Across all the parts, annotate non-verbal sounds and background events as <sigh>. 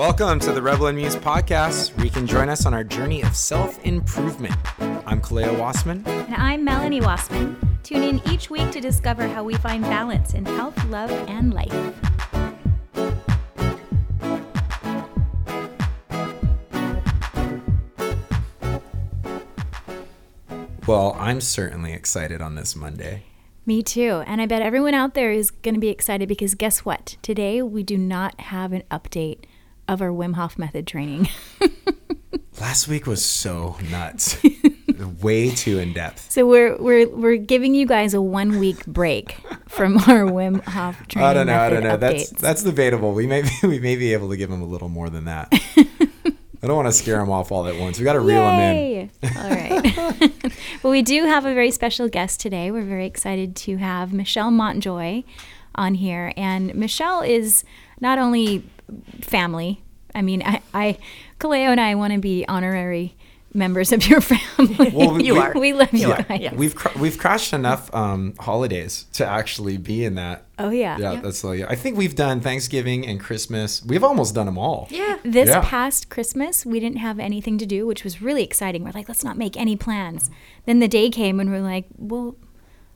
Welcome to the Rebel and Muse podcast, where you can join us on our journey of self improvement. I'm Kaleo Wassman. And I'm Melanie Wassman. Tune in each week to discover how we find balance in health, love, and life. Well, I'm certainly excited on this Monday. Me too. And I bet everyone out there is going to be excited because guess what? Today we do not have an update of our Wim Hof method training. <laughs> Last week was so nuts. <laughs> Way too in depth. So we're we're we're giving you guys a one week break from our Wim Hof training. I don't know. I don't know. method That's that's debatable. We may be, <laughs> we may be able to give them a little more than that. I don't want to scare them off all at once. We got to reel them in. All right. well, we do have a very special guest today. We're very excited to have Michelle Montjoy on here. And Michelle is not only family, I mean, I, I Kaleo and I want to be honorary members of your <laughs> family. Well, we- You we- are. we love you, You are, guys. yeah. We've cr- we've crashed enough um, holidays to actually be in that. Oh, yeah. Yeah, that's like I think we've done Thanksgiving and Christmas. We've almost done them all. Yeah. This Yeah. past Christmas, we didn't have anything to do, which was really exciting. We're like, let's not make any plans. Then the day came, and we're like, well,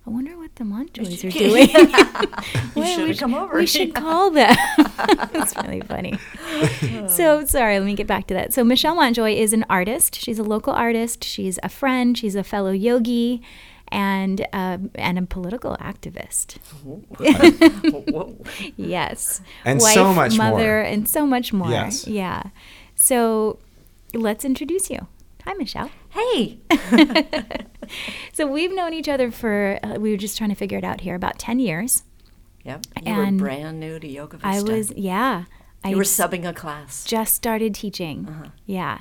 I wonder what the Montjoys are doing. <laughs> <laughs> Well, should we come over. We should call them. <laughs> It's really funny. so sorry. Let me get back to that. So Michelle Montjoy is an artist. She's a local artist. She's a friend. She's a fellow yogi. And um, and a political activist. Yes. And so much more. and so much more. Yes. Yeah. So let's introduce you. Hi, Michelle. Hey. <laughs> So we've known each other for, uh, we were just trying to figure it out here, about 10 years. Yep. You And were brand new to Yoga Vista. I was, yeah. I You were subbing a class. just started teaching. Uh-huh. Yeah.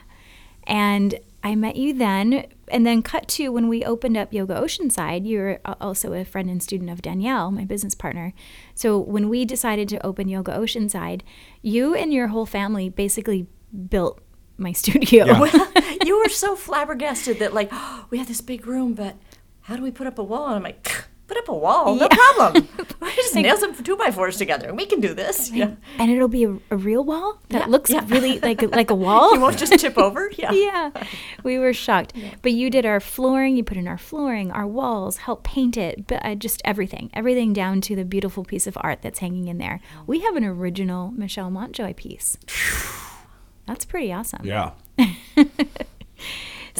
And I met you then. And then, cut to when we opened up Yoga Oceanside, you're a- also a friend and student of Danielle, my business partner. So, when we decided to open Yoga Oceanside, you and your whole family basically built my <laughs> studio. Yeah. <laughs> you were so flabbergasted that like <gasps> we have this big room, but how do we put up a wall? And I'm like, put up a wall, no Yeah. problem. <laughs> <laughs> We just nail some two by fours together. We can do this. Yeah. And it'll be a, a real wall that Yeah, looks yeah. really like a, like a <laughs> wall. You won't just tip over. Yeah. yeah, we were shocked. But you did our flooring. You put in our flooring, our walls, helped paint it, but uh, just everything, everything down to the beautiful piece of art that's hanging in there. We have an original Michelle Montjoy piece. <sighs> That's pretty awesome. Yeah.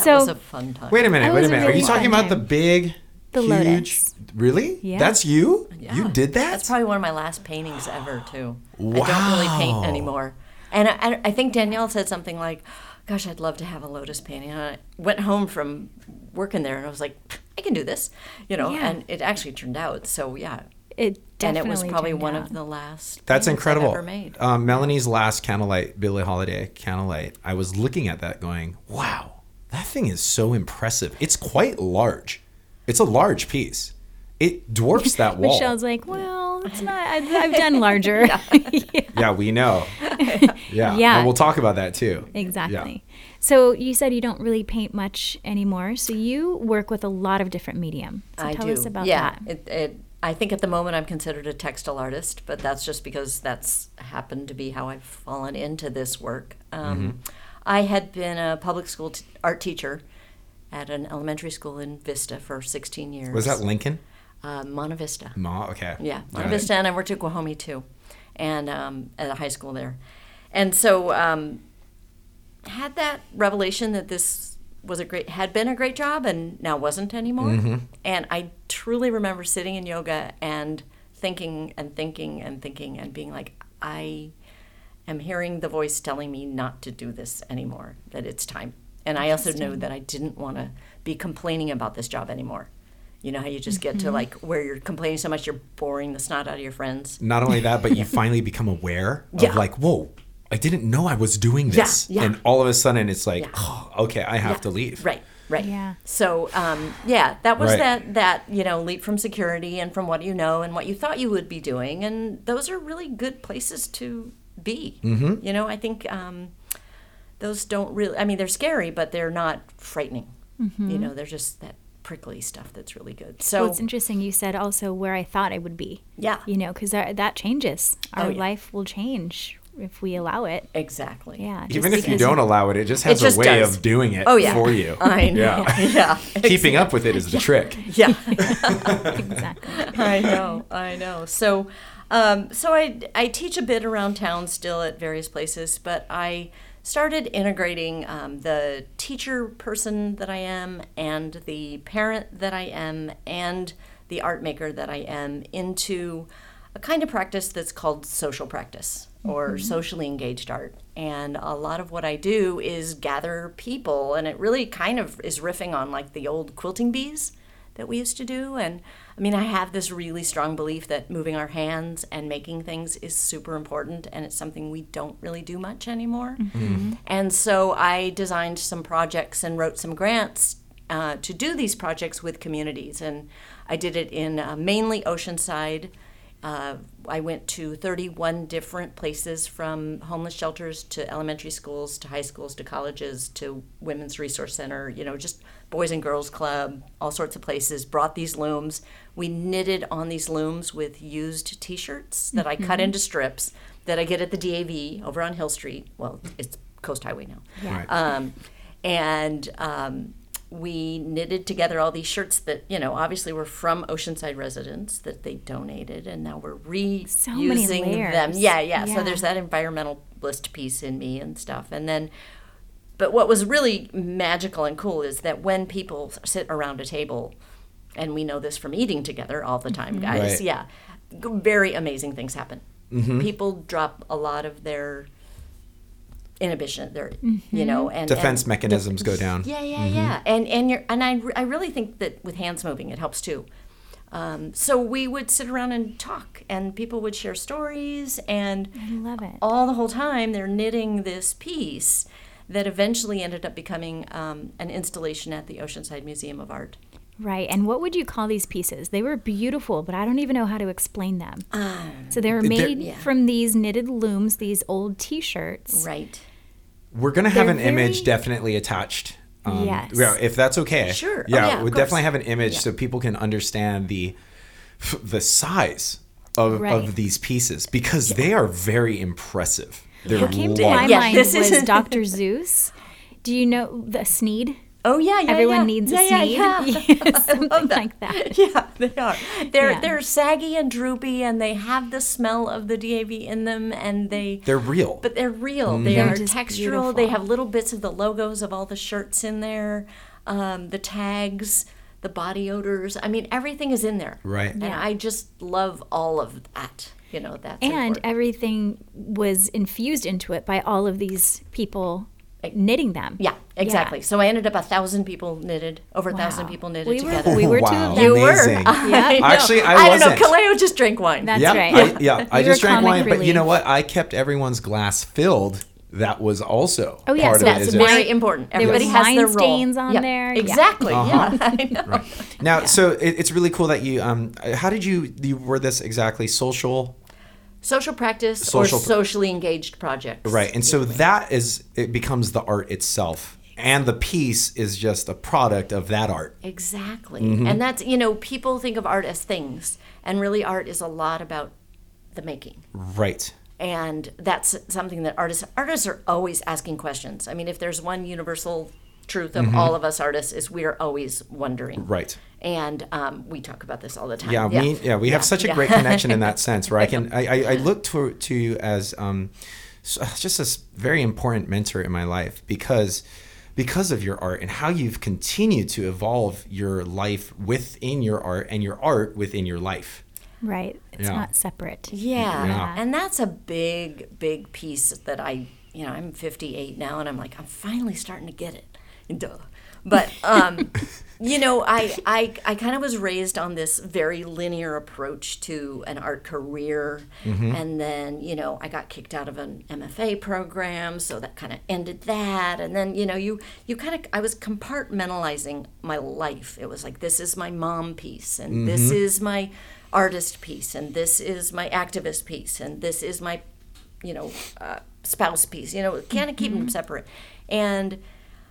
That So- was a fun time. Wait a minute. That Wait was a a minute. Are really you talking fun about the time. big, The huge? lotus. Really? Yeah. That's you. Yeah. You did that. That's probably one of my last paintings ever, too. I don't really paint anymore. And I, I- I think Danielle said something like, Gosh, I'd love to have a lotus painting. And I went home from working there and I was like, I can do this, you know, Yeah. and it actually turned out. So, yeah. It definitely and definitely it was probably turned one out. of the last That's paintings I've incredible. ever made. Um, Melanie's last candlelight, Billie Holiday candlelight. I was looking at that, going, "Wow, that thing is so impressive. It's quite large. It's a large piece. It dwarfs that <laughs> wall." Michelle's like, well, it's not. I've, I've done larger. <laughs> <laughs> Yeah. yeah, we know. Yeah, Yeah. And we'll talk about that too. Exactly. So you said you don't really paint much anymore. So you work with a lot of different medium. So I tell do. us about yeah, that. It, it, I think at the moment I'm considered a textile artist, but that's just because that's happened to be how I've fallen into this work. Um, Mm-hmm. I had been a public school t- art teacher at an elementary school in Vista for 16 years. Was that Lincoln? uh, Monte Vista? Ma. Okay. Yeah, Got Monte it. Vista, and I worked at Guajome too, and um, at a high school there, and so um, had that revelation that this was a great had been a great job and now wasn't anymore. Mm-hmm. And I truly remember sitting in yoga and thinking and thinking and thinking and being like, I am hearing the voice telling me not to do this anymore. That it's time. And I also know that I didn't want to be complaining about this job anymore. You know how you just get to Mm-hmm. like where you're complaining so much you're boring the snot out of your friends. Not only that, but you <laughs> finally become aware of Yeah. like, whoa, I didn't know I was doing this. yeah. And all of a sudden it's like, Yeah. oh, okay, I have Yeah. to leave. Right, right. Yeah. So, um, yeah, that was Right. that that you know leap from security and from what you know and what you thought you would be doing, and those are really good places to be. Mm-hmm. You know, I think um, those don't really. I mean, they're scary, but they're not frightening. You know, they're just that prickly stuff that's really good. So Well, it's interesting. You said also where I thought I would be. Yeah. You know, because that, that changes. Our Oh, yeah. life will change if we allow it. Exactly. Yeah. Even if you don't allow it, it just has just a way does. of doing it Oh yeah. for you. I know. Yeah. <laughs> Yeah. Keeping up with it is the trick. Yeah. <laughs> Exactly. <laughs> I know, I know. So, um, so I I teach a bit around town still at various places, but I started integrating um, the teacher person that I am and the parent that I am and the art maker that I am into a kind of practice that's called social practice or socially engaged art. And a lot of what I do is gather people, and it really kind of is riffing on like the old quilting bees that we used to do. And I mean, I have this really strong belief that moving our hands and making things is super important, and it's something we don't really do much anymore. And so I designed some projects and wrote some grants uh, to do these projects with communities. And I did it in uh, mainly Oceanside. Uh, I went to 31 different places from homeless shelters to elementary schools to high schools to colleges to Women's Resource Center, you know, just Boys and Girls Club, all sorts of places. Brought these looms. We knitted on these looms with used t shirts that I cut into strips that I get at the DAV over on Hill Street. Well, it's Coast Highway now. Right. Um, and um, we knitted together all these shirts that you know obviously were from Oceanside residents that they donated, and now we're reusing So them. Yeah, yeah, Yeah. So there's that environmentalist piece in me and stuff, and then. But what was really magical and cool is that when people sit around a table, and we know this from eating together all the time, guys. Right. Yeah, very amazing things happen. Mm-hmm. People drop a lot of their inhibition, their you know, and Defense and mechanisms go down. yeah, yeah, yeah. And and you're and I, I really think that with hands moving it helps too. Um, so we would sit around and talk, and people would share stories, and I love it. all the whole time they're knitting this piece that eventually ended up becoming um, an installation at the Oceanside Museum of Art. Right. And what would you call these pieces? They were beautiful, but I don't even know how to explain them. so they were They're- made Yeah. from these knitted looms, these old t shirts. Right. We're gonna have They're an image very- definitely attached. Um, Yes. yeah, if that's okay. Sure. Oh, Yeah, yeah, of we'll definitely have an image Yeah. so people can understand the the size of, Right. of these pieces because they are very impressive. They're What came to my mind this was is- Dr. Seuss. Do you know the Thneed? Oh yeah, yeah. Everyone yeah. needs a yeah, Thneed. Yeah, yeah. <laughs> Yes, <laughs> something like that. <laughs> Yeah, they are. They're Yeah. they're saggy and droopy, and they have the smell of the DAV in them, and they They're real. But they're real. They They're are just textural. They have little bits of the logos of all the shirts in there, um, the tags, the body odors. I mean, everything is in there. Right. And Yeah. I just love all of that. You know, that's And important. everything was infused into it by all of these people knitting them. yeah, exactly. So I ended up a thousand people knitted, over a thousand Wow. people knitted We were- together. we were two of them. you amazing. were. <laughs> I know. Actually, I I don't know. wasn't. Kaleo just drank wine. That's yeah, right. I, yeah. <laughs> I just drank comic wine, but you know what? I kept everyone's glass filled. That was also Oh, yeah, part so of it. That's is it? very important. There was Everybody has wine their role. stains on Yeah, there. Yeah. Exactly. Uh-huh. Yeah. I <laughs> know. Now, so it, it's really cool that you. Um, how did you you word this exactly? Social, Social practice Social or socially engaged projects. right? And so that is it becomes the art itself, and the piece is just a product of that art. Exactly. Mm-hmm. And that's, you know, people think of art as things, and really art is a lot about the making. Right. And that's something that artists artists are always asking questions. I mean, if there's one universal truth of all of us artists is we're always wondering. Mm-hmm. Right. And um, we talk about this all the time. Yeah, me, yeah, we have such a yeah. great connection in that <laughs> sense where I can, I, I, I look to, to you as um, just a very important mentor in my life because, because of your art and how you've continued to evolve your life within your art and your art within your life. Right. It's Yeah. not separate. Yeah. Yeah. And that's a big, big piece that I, you know, I'm 58 now and I'm like, I'm finally starting to get it. Duh. But, um, you know, I, I, I kind of was raised on this very linear approach to an art career. And then, you know, I got kicked out of an MFA program. So that kind of ended that. And then, you know, you, you kind of, I was compartmentalizing my life. It was like, this is my mom piece and this is my artist piece and this is my activist piece and this is my you know uh, spouse piece you know kind of keep them separate and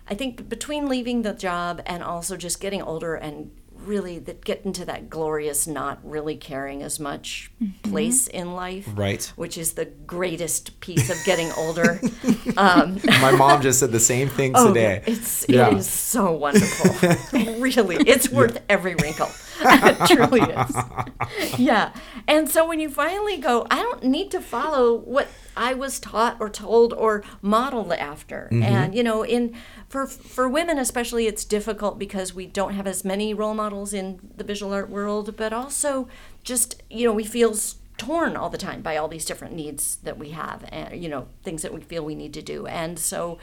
i think between leaving the job and also just getting older and really that get into that glorious not really caring as much place in life Right. which is the greatest piece of getting older <laughs> um, My mom just said the same thing <laughs> oh, today. it's Yeah. it is so wonderful <laughs> really it's worth every wrinkle <laughs> it truly is. <laughs> Yeah. And so when you finally go i don't need to follow what i was taught or told or modeled after. Mm-hmm. and you know in for for women especially it's difficult because we don't have as many role models in the visual art world but also just you know we feel torn all the time by all these different needs that we have and you know things that we feel we need to do. And so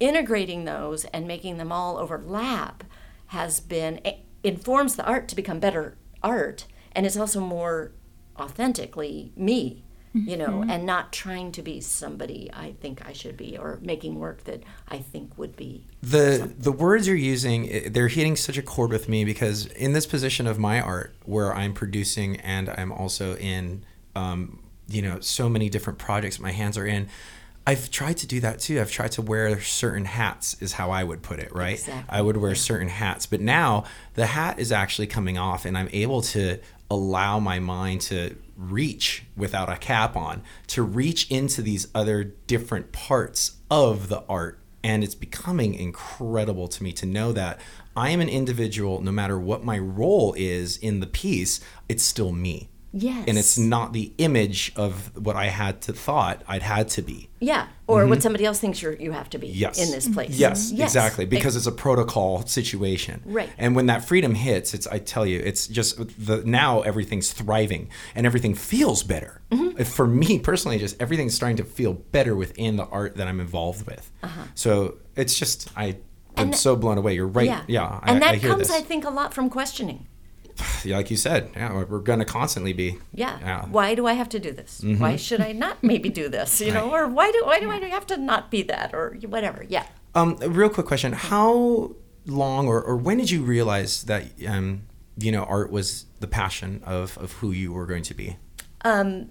integrating those and making them all overlap has been informs the art to become better art and it's also more authentically me you know and not trying to be somebody i think i should be or making work that i think would be the the words you're using they're hitting such a chord with me because in this position of my art where i'm producing and i'm also in um, you know so many different projects my hands are in i've tried to do that too. I've tried to wear certain hats is how i would put it right? Exactly, i would wear certain hats. But now the hat is actually coming off and i'm able to allow my mind to reach without a cap on to reach into these other different parts of the art. And it's becoming incredible to me to know that I am an individual no matter what my role is in the piece, it's still me. Yes And it's not the image of what I had to thought I'd had to be. yeah or what somebody else thinks you're, you have to be Mm-hmm. Yes. in this place Yes, exactly. Because it's a protocol situation. Right. And when that freedom hits, it's I tell you, it's just the now everything's thriving and everything feels better. Mm-hmm. For me personally, just everything's starting to feel better within the art that I'm involved with. So it's just I Uh-huh. And- so blown away. You're right. yeah Yeah. and I, that I comes this. i think a lot from questioning <sighs> like you said, yeah, we're going to constantly be. Yeah. Why do I have to do this? Mm-hmm. Why should I not maybe do this? You know, or why do why do I have to not be that or whatever? Yeah. Um, a real quick question: How long, or, or when did you realize that um, you know art was the passion of of who you were going to be? Um,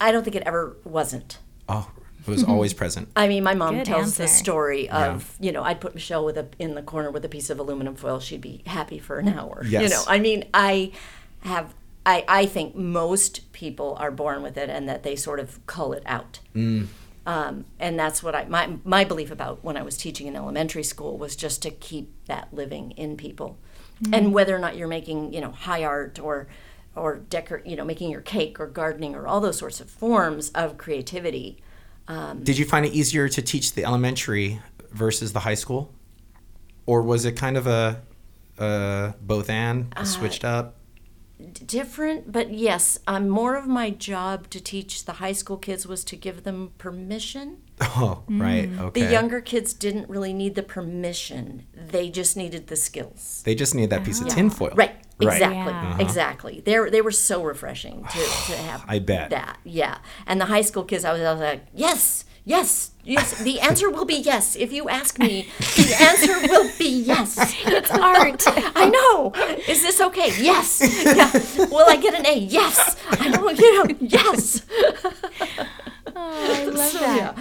I don't think it ever wasn't. Oh, it was mm-hmm. always present. I mean, my mom Good tells the story of you know I'd put Michelle with a in the corner with a piece of aluminum foil. She'd be happy for an hour. Yes. You know, I mean, I have. I, I think most people are born with it and that they sort of cull it out. Mm. Um, and that's what I my my belief about when I was teaching in elementary school was just to keep that living in people, mm-hmm. and whether or not you're making you know high art or or decor you know making your cake or gardening or all those sorts of forms of creativity. Did you find it easier to teach the elementary versus the high school, or was it kind of a, a both and Uh, a switched up? different, but yes, um, more of my job to teach the high school kids was to give them permission. <laughs> Oh, right. Mm. Okay. The younger kids didn't really need the permission; they just needed the skills. They just need that piece of tinfoil. Ah. Right. Right. Exactly. Yeah. Exactly. They they were so refreshing to, to <sighs> have. I bet. that. Yeah. And the high school kids, I was, I was like, yes, yes, yes. The answer will be yes. If you ask me, the answer will be yes. It's art. <laughs> I know. Is this okay? Yes. Yeah. Will I get an A? Yes. I know. You know. Yes. <laughs> Oh, I love So, that. yeah.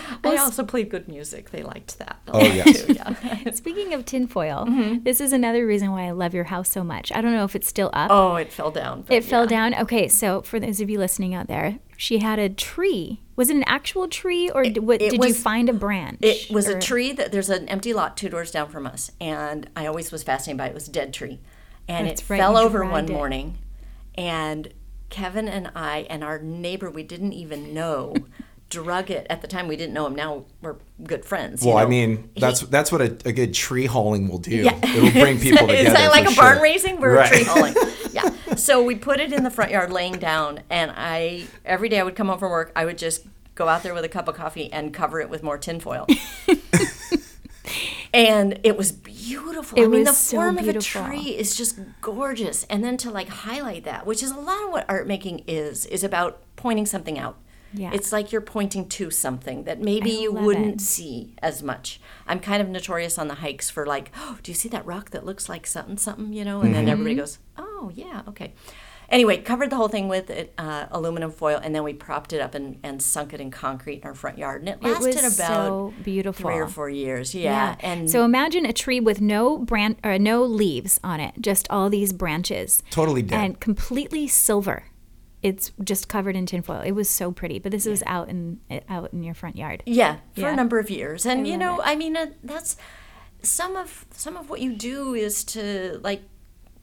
I also played good music. They liked that. a Oh, lot, <laughs> yes. too, Yeah. <laughs> Speaking of tinfoil, Mm-hmm. this is another reason why I love your house so much. I don't know if it's still up. Oh, it fell down. but it fell down. Okay, so for those of you listening out there, she had a tree. Was it an actual tree, or d what, it did you find a branch? It was or- a tree that there's an empty lot two doors down from us, and I always was fascinated by it. It was a dead tree, and That's it right, fell over one it. morning, and Kevin and I and our neighbor we didn't even know drug it at the time. We didn't know him. Now we're good friends. you Well, I know. mean, He- that's that's what a, a good tree hauling will do. Yeah. It'll bring <laughs> people together. Is that like for a barn raising? We're Right. tree hauling. <laughs> yeah. So we put it in the front yard, laying down, and I every day I would come home from work. I would just go out there with a cup of coffee and cover it with more tinfoil. <laughs> and it was beautiful. It I mean, the was so form beautiful. of a tree is just gorgeous, and then to like highlight that, which is a lot of what art making is, is about pointing something out. Yeah. It's like you're pointing to something that maybe you wouldn't it. see as much. I'm kind of notorious on the hikes for like, oh, do you see that rock that looks like something, something, you know? And then everybody goes, oh, yeah, okay. anyway, covered the whole thing with uh, aluminum foil, and then we propped it up and, and sunk it in concrete in our front yard, and it It lasted was about so beautiful. three or four years. Yeah, and so imagine a tree with no bran or no leaves on it, just all these branches. Totally dead. And completely silver. It's just covered in tinfoil. It was so pretty, but this was out in out in your front yard. Yeah, for Yeah. a number of years, and you know, it. I mean, uh, that's some of some of what you do is to like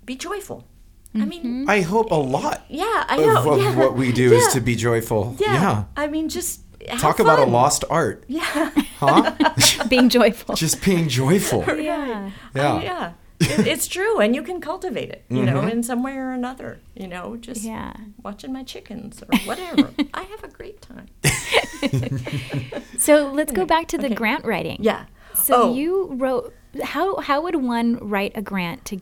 be joyful. I mean, I hope a lot yeah, I of, know. of yeah, what we do is to be joyful. yeah. Yeah. I mean, just have Talk about a lost art. Yeah, Huh? <laughs> Being joyful. Just being joyful. <laughs> yeah. Yeah. I- yeah. It, it's true, and you can cultivate it, you know, Mm-hmm. in some way or another. You know, just Yeah. watching my chickens or whatever. <laughs> I have a great time. <laughs> So let's go back to the Okay. grant writing. Yeah. So oh, you wrote how how would one write a grant to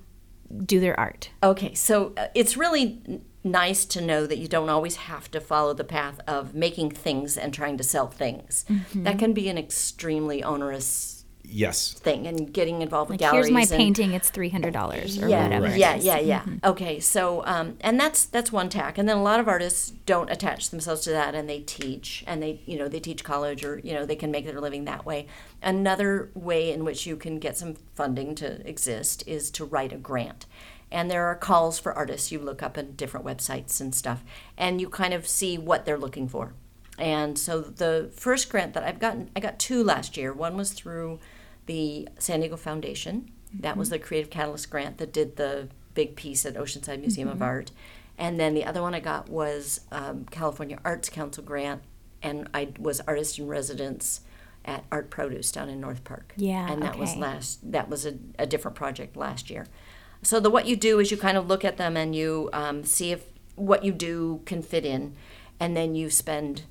do their art? Okay, so uh, it's really n- nice to know that you don't always have to follow the path of making things and trying to sell things. Mm-hmm. That can be an extremely onerous Yes. thing, and getting involved with Like galleries. here's my and- painting, it's three hundred dollars or yeah, whatever. it yeah, yeah, yeah. Mm-hmm. Okay, so um, and that's that's one tack, and then a lot of artists don't attach themselves to that, and they teach, and they you know they teach college, or you know they can make their living that way. Another way in which you can get some funding to exist is to write a grant, and there are calls for artists. You look up in different websites and stuff, and you kind of see what they're looking for. And so the first grant that I've gotten, I got two last year. One was through the San Diego Foundation. That was the Creative Catalyst grant that did the big piece at Oceanside Museum of Art. And then the other one I got was um, California Arts Council grant, and I was artist in residence at Art Produce down in North Park. Yeah, and that was last. That was a, a different project last year. So the what you do is you kind of look at them and you um, see if what you do can fit in, and then you spend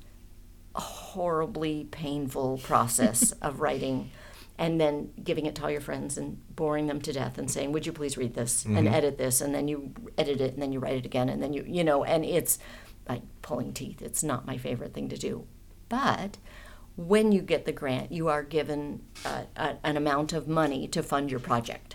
a horribly painful process <laughs> of writing and then giving it to all your friends and boring them to death and saying would you please read this and edit this? And then you edit it and then you write it again and then you you know and it's like pulling teeth. It's not my favorite thing to do. But when you get the grant you are given uh, a, an amount of money to fund your project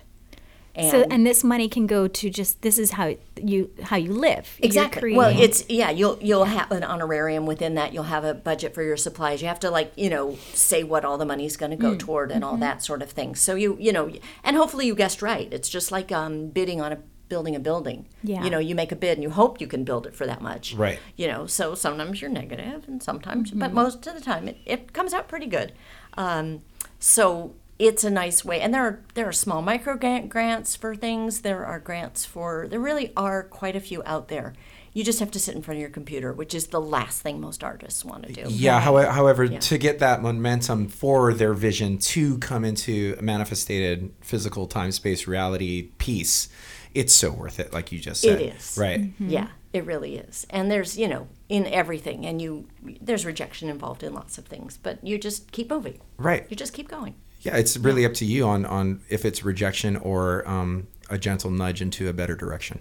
and So and this money can go to just this is how you how you live. Exactly. Well, it's yeah. You'll you'll have an honorarium within that. You'll have a budget for your supplies. You have to like you know say what all the money's going to Mm. go toward and all that sort of thing. So you you know, and hopefully you guessed right. It's just like um, bidding on a building a building. Yeah. You know, you make a bid and you hope you can build it for that much. Right. You know, so sometimes you're negative and sometimes, Mm-hmm. but most of the time it, it comes out pretty good. Um, so it's a nice way, and there are there are small micro grant grants for things. There are grants for there really are quite a few out there. You just have to sit in front of your computer, which is the last thing most artists want to do. Yeah. However, however to get that momentum for their vision to come into a manifested physical time space reality piece, it's so worth it. Like you just said. It is. Right. Mm-hmm. Yeah, it really is. And there's, you know, in everything, and you there's rejection involved in lots of things, but you just keep moving. Right. You just keep going. Yeah. It's really up to you on on if it's rejection or um, a gentle nudge into a better direction.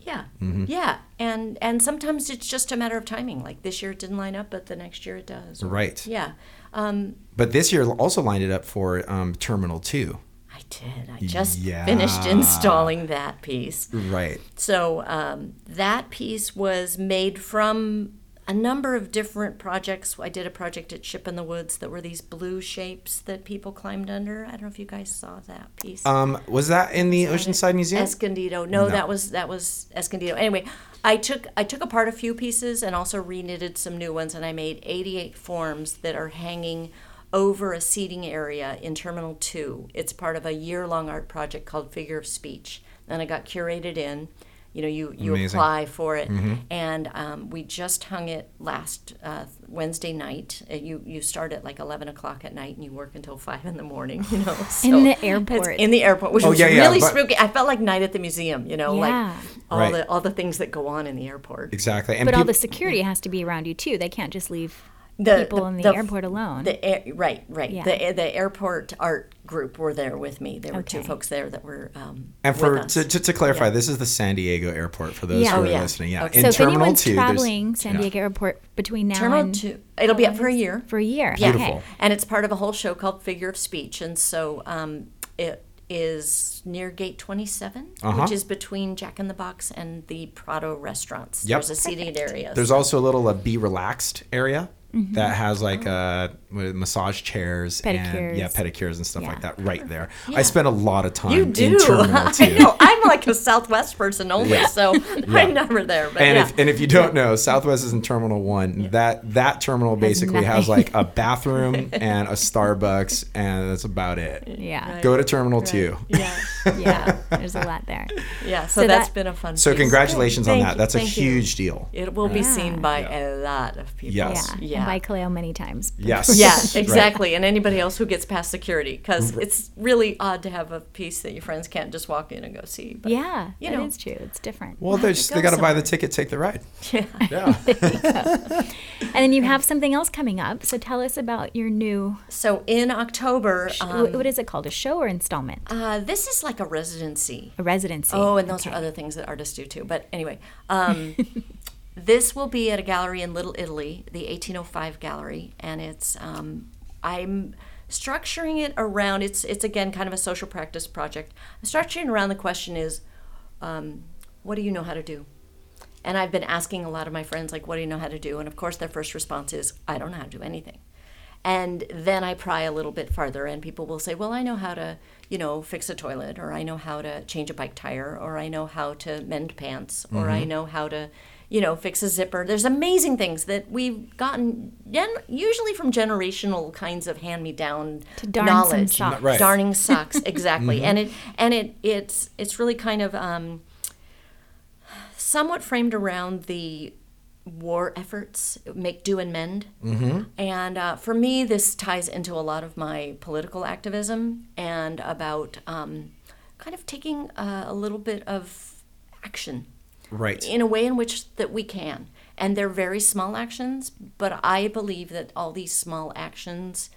Yeah, Mm-hmm. yeah, and and sometimes it's just a matter of timing. Like this year it didn't line up, but the next year it does. Right. Yeah, um, But this year also lined it up for um, Terminal Two. I did. I just Yeah. finished installing that piece. Right. So um, that piece was made from a number of different projects. I did a project at Ship in the Woods that were these blue shapes that people climbed under. I don't know if you guys saw that piece. Um, was that in the Oceanside Museum? Escondido. No, No. that was that was Escondido. Anyway, I took I took apart a few pieces and also reknitted some new ones, and I made 88 forms that are hanging over a seating area in Terminal Two. It's part of a year-long art project called Figure of Speech. And I got curated in. You know, you you Amazing. apply for it, and um, we just hung it last uh, Wednesday night. Uh, You you start at like 11 o'clock at night and you work until <laughs> five in the morning. You know, so the airport. in the airport, which Oh, was yeah, yeah, really but- spooky. I felt like night at the museum, you know, Yeah. like all Right. the all the things that go on in the airport. exactly. And but all the security has to be around you too. They can't just leave The- people the- in the, the- airport alone. The air, right, right. Yeah. The the airport art group were there with me. There were two folks there that were. Um, And for with us. to, to, to clarify, Yeah. this is the San Diego airport for those Yeah. who Oh, are yeah. listening. Yeah, Okay. in so if Terminal anyone's Two, traveling San yeah. Diego Airport between now Terminal and two, it'll be up for a year. for a year, Yeah. okay. Beautiful. and it's part of a whole show called Figure of Speech, and so um, it is near Gate 27, Uh-huh. which is between Jack in the Box and the Prado restaurants. Yep. There's a seated area. There's also a little uh, be relaxed area that has like uh, what, massage chairs and Pedicures. yeah, pedicures and stuff like that right there. I spend a lot of time you in do. Terminal <laughs> I 2. know. I'm like a Southwest person only, Yeah. so <laughs> I'm never there. But And yeah. if and if you don't know, Southwest is in Terminal One. That that terminal basically has nothing. like a bathroom <laughs> and a Starbucks, and that's about it. Yeah. Go to Terminal Two. yeah, Yeah. There's a lot there. yeah. So, So that's that- been a fun. So piece. congratulations on Thank that. That's a thank you. huge deal. It will be seen by Yeah. a lot of people. Yes. Yeah. Yeah. By Kaleo many times. Yes. Yeah, Right. exactly. And anybody else who gets past security, because it's really odd to have a piece that your friends can't just walk in and go see. But Yeah. You know. is true. It's different. Well, they just, go they got to buy the ticket, take the ride. <laughs> Yeah. Yeah. <laughs> And then you have something else coming up. So tell us about your new, So in October, wh- um, what is it called? A show or installment? uh, this is like a residency. A residency. Oh, and those Okay. are other things that artists do too. But anyway, um, <laughs> this will be at a gallery in Little Italy, the 1805 Gallery, and it's um, I'm structuring it around. It's it's again kind of a social practice project. I'm structuring around the question is, um, what do you know how to do? And I've been asking a lot of my friends like, what do you know how to do? And of course, their first response is, I don't know how to do anything. And then I pry a little bit farther, and people will say, Well, I know how to, you know, fix a toilet, or I know how to change a bike tire, or I know how to mend pants, or I know how to, you know, fix a zipper. There's amazing things that we've gotten, gen- usually from generational kinds of hand me down To darn some knowledge. socks. Right. Darning socks, exactly. <laughs> And it and it it's it's really kind of um, somewhat framed around the war efforts, make do and mend. Mm-hmm. And uh, for me, this ties into a lot of my political activism and about um, kind of taking uh, a little bit of action Right. in a way in which that we can. And they're very small actions, but I believe that all these small actions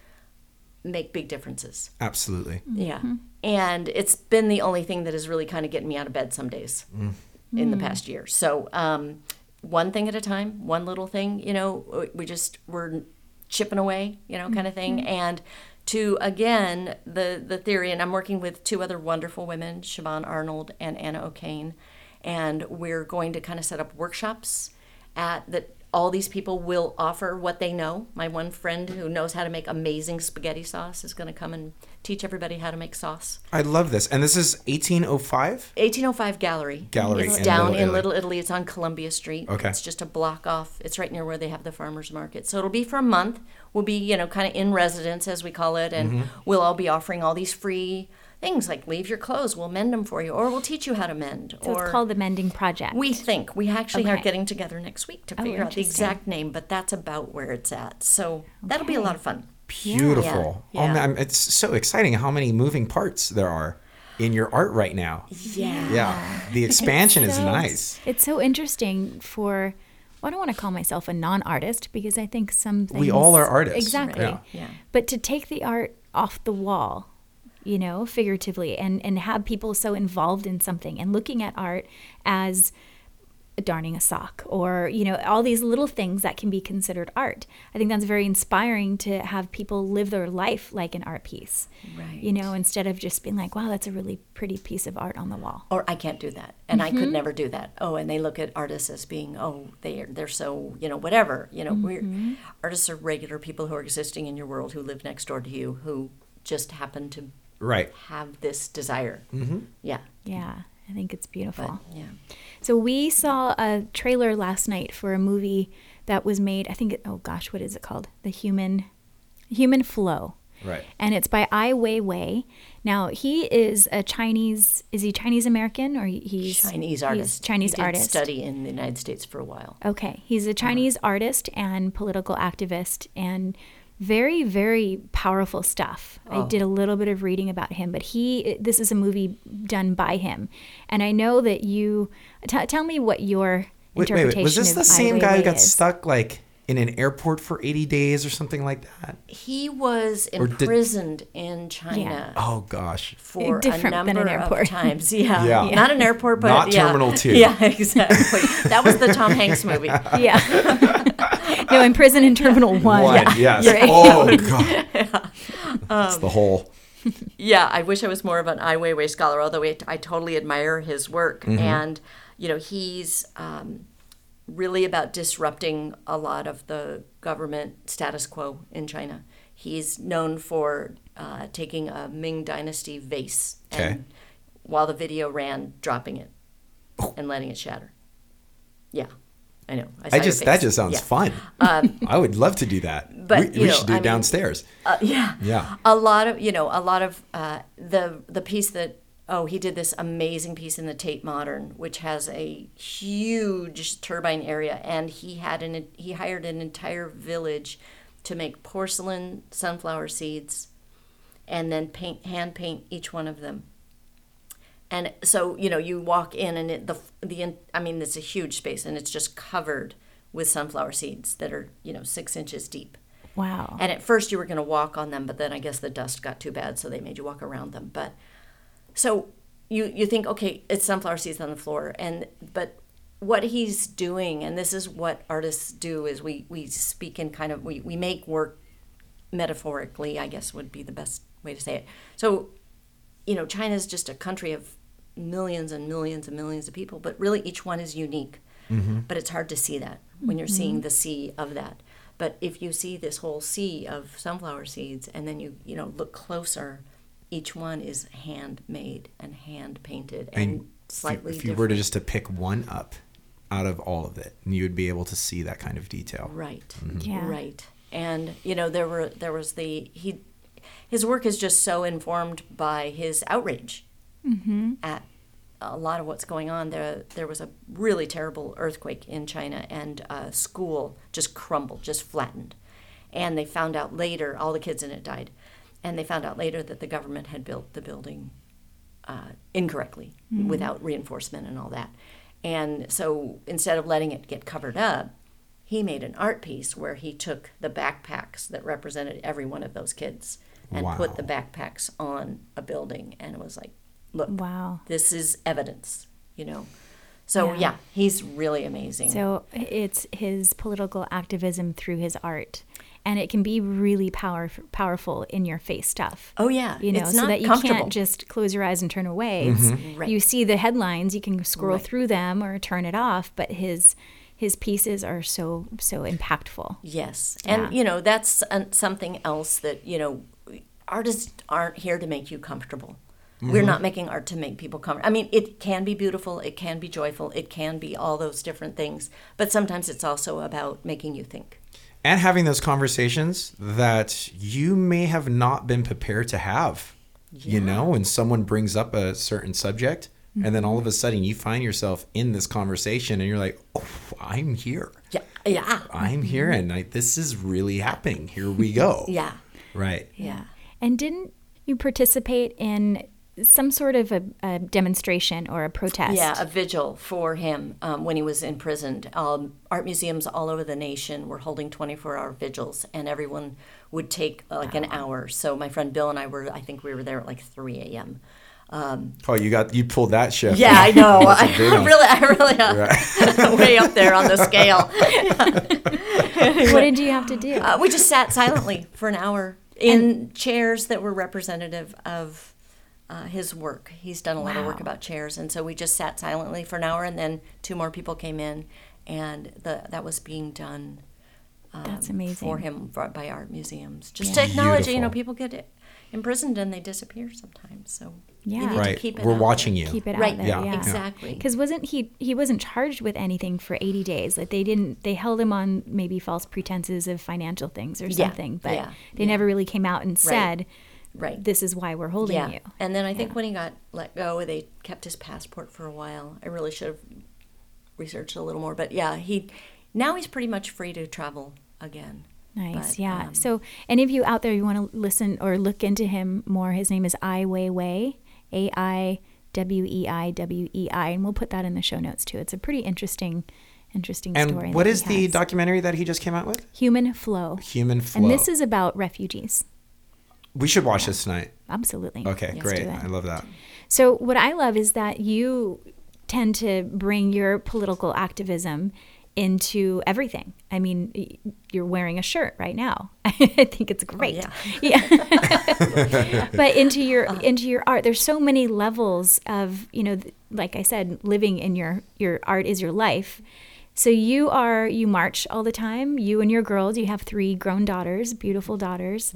make big differences. Absolutely. Yeah. Mm-hmm. And it's been the only thing that is really kind of getting me out of bed some days mm. in the mm. past year. So, um, one thing at a time, one little thing, you know, we just, we're chipping away, you know, kind of thing. Mm-hmm. And to, again, the, the theory, and I'm working with two other wonderful women, Siobhan Arnold and Anna O'Kane, and we're going to kind of set up workshops at that all these people will offer what they know. My one friend who knows how to make amazing spaghetti sauce is going to come and teach everybody how to make sauce. I love this. And this is 1805? 1805 Gallery. Gallery It's in down Little in Little Italy. It's on Columbia Street. Okay. It's just a block off. It's right near where they have the farmers market. So it'll be for a month. We'll be, you know, kind of in residence as we call it, and Mm-hmm. we'll all be offering all these free things like leave your clothes, we'll mend them for you, or we'll teach you how to mend. So or it's called the Mending Project. we think we actually are getting together next week to Oh, figure out the exact name, but that's about where it's at. So that'll be a lot of fun. Beautiful. Yeah. Oh man, it's so exciting how many moving parts there are in your art right now. Yeah. Yeah. The <laughs> expansion is nice. It's so interesting for. Well, I don't want to call myself a non-artist because I think some things We all are artists. Exactly. Yeah. Yeah. But to take the art off the wall, you know, figuratively, and and have people so involved in something and looking at art as darning a sock or you know all these little things that can be considered art i think that's very inspiring to have people live their life like an art piece Right. you know instead of just being like wow that's a really pretty piece of art on the wall or I can't do that, and I Mm-hmm. could never do that. Oh, and they look at artists as being, oh, they are, they're so, you know, whatever. You know, Mm-hmm. we're artists are regular people who are existing in your world who live next door to you, who just happen to Right. have this desire. Mm-hmm. Yeah, yeah i think it's beautiful yeah. So we saw a trailer last night for a movie that was made. I think. It, oh gosh, what is it called? The Human, Human Flow. Right. And it's by Ai Weiwei. Now he is a Chinese. Is he Chinese American or he- he's Chinese he's artist. Chinese he did artist. Study in the United States for a while. Okay, he's a Chinese artist and political activist and very very powerful stuff. I oh. did a little bit of reading about him, but he this is a movie done by him. And I know that you t- tell me what your Wait, wait, interpretation wait. Was this of the same guy who got is. stuck like in an airport for 80 days or something like that? He was Or did- imprisoned in China. Oh gosh. For Different a than number an of airport. times, <laughs> yeah. Yeah. not an airport, but Not yeah. Terminal Two. <laughs> Yeah, exactly. that was the Tom Hanks movie. <laughs> Yeah. No, in prison in Terminal <laughs> 1. One, yeah. yes. You're- Oh god. That's <laughs> the whole yeah, I wish I was more of an Ai Weiwei scholar, although I, I totally admire his work. And, you know, he's um, really about disrupting a lot of the government status quo in China. He's known for uh, taking a Ming Dynasty vase Okay. and, while the video ran, dropping it and letting it shatter. Yeah, I know. saw I just that just sounds Yeah. fun. <laughs> I would love to do that. but, we we know, should do I it mean- downstairs. Uh, <laughs> yeah. Yeah. A lot of you know a lot of uh, the the piece that oh he did this amazing piece in the Tate Modern which has a huge turbine area and he had an he hired an entire village to make porcelain sunflower seeds and then paint hand paint each one of them. And so you know you walk in and it, the the I mean it's a huge space and it's just covered with sunflower seeds that are you know six inches deep. Wow. And at first you were going to walk on them, but then I guess the dust got too bad, so they made you walk around them. But so you you think, okay, it's sunflower seeds on the floor, and but what he's doing, and this is what artists do, is we we speak in kind of we we make work metaphorically, I guess would be the best way to say it. So you know, China is just a country of millions and millions and millions of people, but really each one is unique. Mm-hmm. But it's hard to see that when you're seeing mm-hmm. the sea of that. But if you see this whole sea of sunflower seeds and then you, you know, look closer, each one is handmade and hand painted and, And slightly if you different. were to just to pick one up out of all of it, and you would be able to see that kind of detail. Right. Mm-hmm. Yeah. Right. And you know there were there was the he his work is just so informed by his outrage at a lot of what's going on. There there was a really terrible earthquake in China and a school just crumbled, just flattened. And they found out later all the kids in it died. And they found out later that the government had built the building uh, incorrectly without reinforcement and all that. And so instead of letting it get covered up, he made an art piece where he took the backpacks that represented every one of those kids and put the backpacks on a building. And it was like, look, Wow. this is evidence, you know. So Yeah. yeah, he's really amazing. So it's his political activism through his art. And it can be really power, powerful in your face stuff. oh yeah, you know, it's so that you can't just close your eyes and turn away. It's- Right. You see the headlines, you can scroll Right. through them or turn it off, but his his pieces are so so impactful. Yes, Yeah. and you know that's uh, something else that you know artists aren't here to make you comfortable. We're not mm-hmm. making art to make people comfortable. I mean, it can be beautiful, it can be joyful, it can be all those different things, but sometimes it's also about making you think. and having those conversations that you may have not been prepared to have. You know, when someone brings up a certain subject, and then all of a mm-hmm. sudden you find yourself in this conversation, and you're like, "Oh, I'm here. Yeah, yeah, I'm here, mm-hmm. and I, this is really happening. Here we go." yeah, Right. yeah. And didn't you participate in some sort of a, a demonstration or a protest? Yeah, a vigil for him um, when he was imprisoned. Um, art museums all over the nation were holding 24 hour vigils, and everyone would take uh, like an hour. So my friend Bill and I were, I think we were there at like 3 a.m. Oh, you got you pulled that shift. Yeah, I know. I That's a <laughs> big one. really, I really, uh, <laughs> way up there on the scale. <laughs> what did you have to do? Uh, we just sat silently for an hour in chairs that were representative of uh, his work. He's done a lot of work about chairs, and so we just sat silently for an hour, and then two more people came in, and the, that was being done That's um, amazing. for him for, by art museums, just Yeah. to acknowledge. You know, people get imprisoned and they disappear sometimes, so Yeah. you need Right. to keep it. We're out watching there. you. Keep it Right. out there. Yeah. Yeah. Exactly. Because wasn't he? He wasn't charged with anything for 80 days. Like they didn't. They held him on maybe false pretenses of financial things or Yeah, something. But yeah, they yeah. never really came out and said, Right. "This is why we're holding yeah. you." And then I think Yeah. when he got let go, they kept his passport for a while. I really should have researched a little more, but yeah, he now he's pretty much free to travel again. Nice, But, yeah. um, so, any of you out there, you want to listen or look into him more? His name is Ai Weiwei, A I W E I W E I, and we'll put that in the show notes too. It's a pretty interesting, interesting story. And what that is he the has. documentary that he just came out with? Human Flow? Human Flow. And this is about refugees. We should watch this tonight. Absolutely. Okay, Let's great. I love that. So, what I love is that you tend to bring your political activism into everything. I mean, you're wearing a shirt right now. <laughs> I think it's oh, great. yeah. <laughs> yeah. <laughs> but into your uh. into your art, there's so many levels of you know, like I said, living in your your art is your life. So you are you march all the time. You and your girls. You have three grown daughters, beautiful daughters,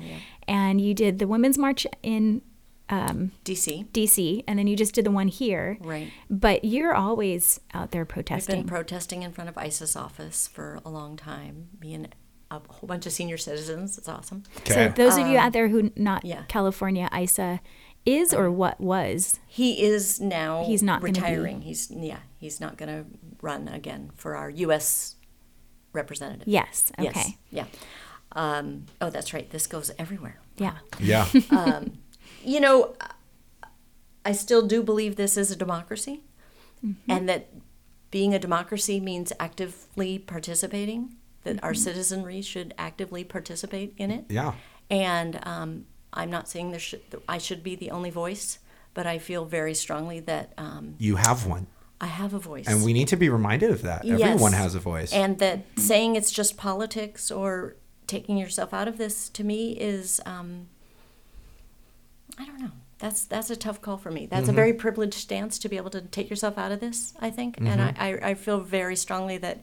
and you did the women's march in DC. DC, and then you just did the one here. Right. But you're always out there protesting. I've been protesting. protesting in front of Issa's office for a long time. Me and a whole bunch of senior citizens. It's awesome. Okay. So those of you out there who not Um, yeah. California, Issa is or what was. He is now He's not gonna be- retiring. He's yeah, he's not going to run again for our U.S. representative. Yes. Okay. Yes. Yeah. Um, oh, that's right. This goes everywhere. Yeah. Yeah. You know, I still do believe this is a democracy, Mm-hmm. and that being a democracy means actively participating. That Mm-hmm. our citizenry should actively participate in it. yeah. And um, I'm not saying there should, I should be the only voice, but I feel very strongly that um, You have one. I have a voice. And we need to be reminded of that. Yes. Everyone has a voice. And that saying it's just politics or taking yourself out of this to me is, um, I don't know. That's that's a tough call for me. That's a very privileged stance to be able to take yourself out of this. I think, and I, I, I feel very strongly that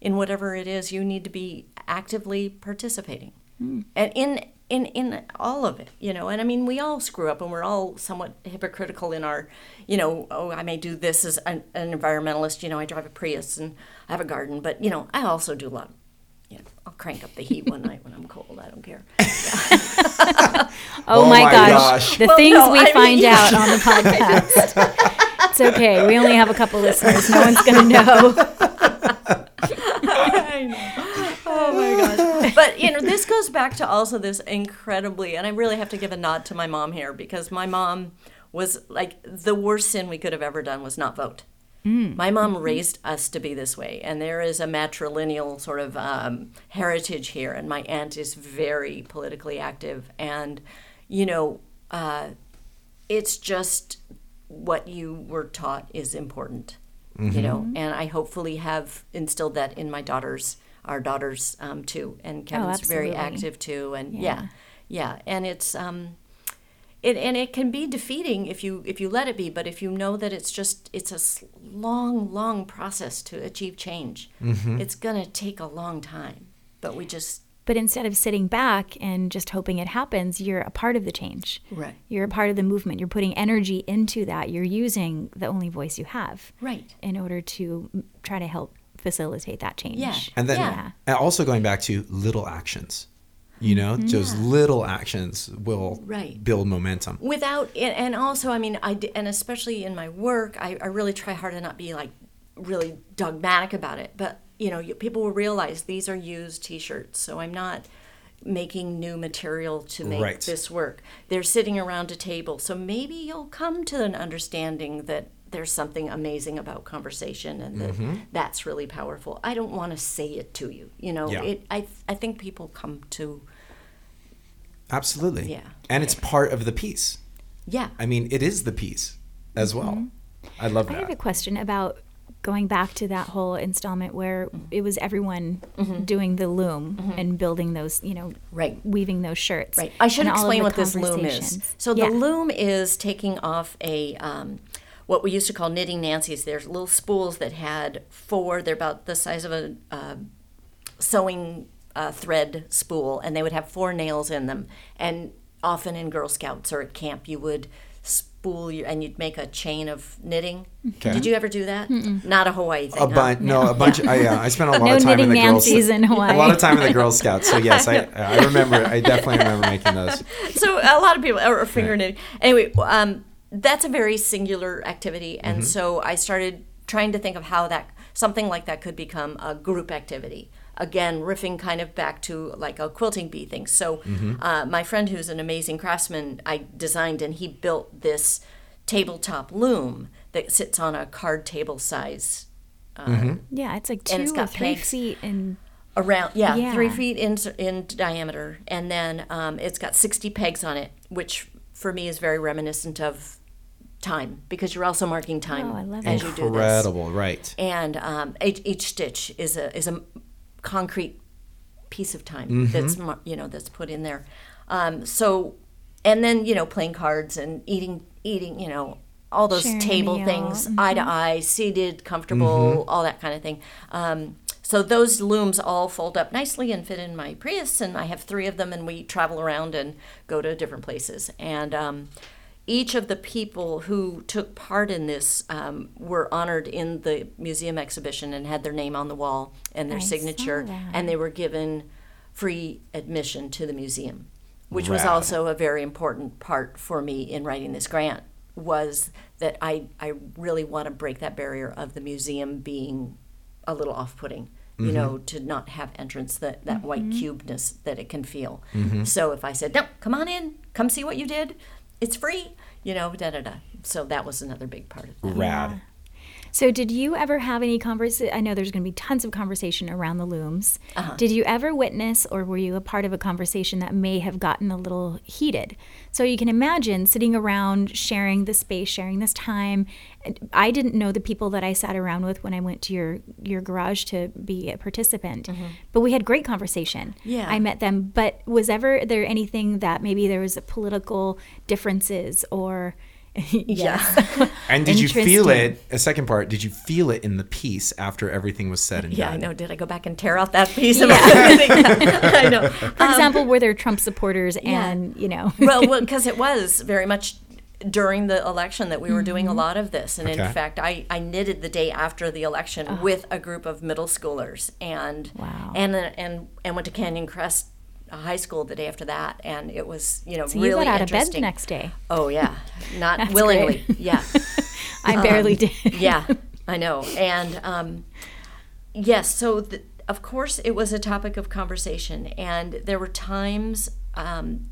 in whatever it is, you need to be actively participating, and in in in all of it, you know. And I mean, we all screw up, and we're all somewhat hypocritical in our, you know. Oh, I may do this as an, an environmentalist. You know, I drive a Prius and I have a garden, but you know, I also do a lot. You know, I'll crank up the heat one night when I'm cold. I don't care. <laughs> <laughs> Oh, Oh my, my gosh. gosh. The Well, things no, we I find yeah. out on the <laughs> podcast. it's okay. We only have a couple listeners. No one's going to know. My gosh. But you know, this goes back to also this incredibly and I really have to give a nod to my mom here because my mom was like the worst sin we could have ever done was not vote. My mom raised us to be this way, and there is a matrilineal sort of um, heritage here. And my aunt is very politically active, and you know, uh, it's just what you were taught is important you know and i hopefully have instilled that in my daughters our daughters um, too and kevin's very active too and Yeah. yeah yeah, and it's um it and it can be defeating if you if you let it be but if you know that it's just it's a long long process to achieve change it's going to take a long time but we just But instead of sitting back and just hoping it happens, you're a part of the change. Right. You're a part of the movement. You're putting energy into that. You're using the only voice you have. Right. In order to try to help facilitate that change. Yeah. And then Yeah. and also going back to little actions. You know, mm-hmm. those little actions will Right. build momentum. without and and also i mean I, and especially in my work i, I really try hard to not be like really dogmatic about it but you know people will realize these are used t-shirts so i'm not making new material to make Right. this work they're sitting around a table so maybe you'll come to an understanding that there's something amazing about conversation and that Mm-hmm. that's really powerful i don't want to say it to you you know Yeah. it I, I think people come to Absolutely. Yeah. And it's part of the piece. yeah I mean, it is the piece as well. I love that. I have a question about going back to that whole installment where it was everyone doing the loom and building those, you know, Right. weaving those shirts. Right. I should and explain what this loom is. So Yeah. the loom is taking off a um, what we used to call knitting Nancy's. There's little spools that had four. They're about the size of a uh, sewing uh, thread spool, and they would have four nails in them. And often in Girl Scouts or at camp, you would spool your and you'd make a chain of knitting. Okay. Did you ever do that? Not a Hawaii thing. A huh? bunch, no, a bunch. I, yeah, I spent a <laughs> lot No of time in the knitting Girl Nancy's in Hawaii. A lot of time in the Girl Scouts. So yes, <laughs> I, I remember. I definitely remember making those. <laughs> so a lot of people are finger knitting. Anyway, um, that's a very singular activity, and so I started trying to think of how that something like that could become a group activity. Again, riffing kind of back to like a quilting bee thing. So, uh, my friend who's an amazing craftsman, I designed and he built this tabletop loom that sits on a card table size Yeah, it's like two And it's or got three pegs. feet and around yeah, Yeah. three feet in in diameter and then um, it's got 60 pegs on it which for me is very reminiscent of time because you're also marking time Oh, I love as it. you do this. Incredible, right? And um, each, each stitch is a is a concrete piece of time Mm-hmm. that's mar- you know that's put in there. Um, so, and then you know playing cards and eating eating you know all those Sharing a table meal. things eye to eye, seated, comfortable, all that kind of thing. Um, so those looms all fold up nicely and fit in my Prius, and I have three of them, and we travel around and go to different places. And um, each of the people who took part in this um, were honored in the museum exhibition and had their name on the wall and their I signature, and they were given free admission to the museum, which was also a very important part for me in writing this grant. Was that I I really want to break that barrier of the museum being a little off-putting. You mm-hmm. know, to not have entrance that that white mm-hmm. cubedness that it can feel. Mm-hmm. So if I said, "No, come on in, come see what you did," it's free. You know, da da da. So that was another big part of that. Rad. So, did you ever have any conversation? I know there's going to be tons of conversation around the looms. Uh-huh. Did you ever witness or were you a part of a conversation that may have gotten a little heated? So, you can imagine sitting around sharing the space, sharing this time. I didn't know the people that I sat around with when I went to your, your garage to be a participant, but we had great conversation. Mm-hmm. Yeah. I met them. But was ever there anything that maybe there was a political differences or. <laughs> yes. <laughs> And did you feel it? A second part. Did you feel it in the piece after everything was said and Yeah, done? I know. Did I go back and tear out that piece of everything? <laughs> I know. Um, For example, were there Trump supporters and, you know, well, because it was very much during the election that we were doing a mm-hmm. lot of this, and Okay. in fact, I, I knitted the day after the election with a group of middle schoolers, and Wow. and uh, and and went to Canyon Crest High School the day after that, and it was you know so really you got out of bed the interesting. next day. Oh yeah, <laughs> not willingly. great. Yeah. <laughs> I barely did. yeah, <laughs> I know. And um, yes, so th- of course it was a topic of conversation, and there were times um,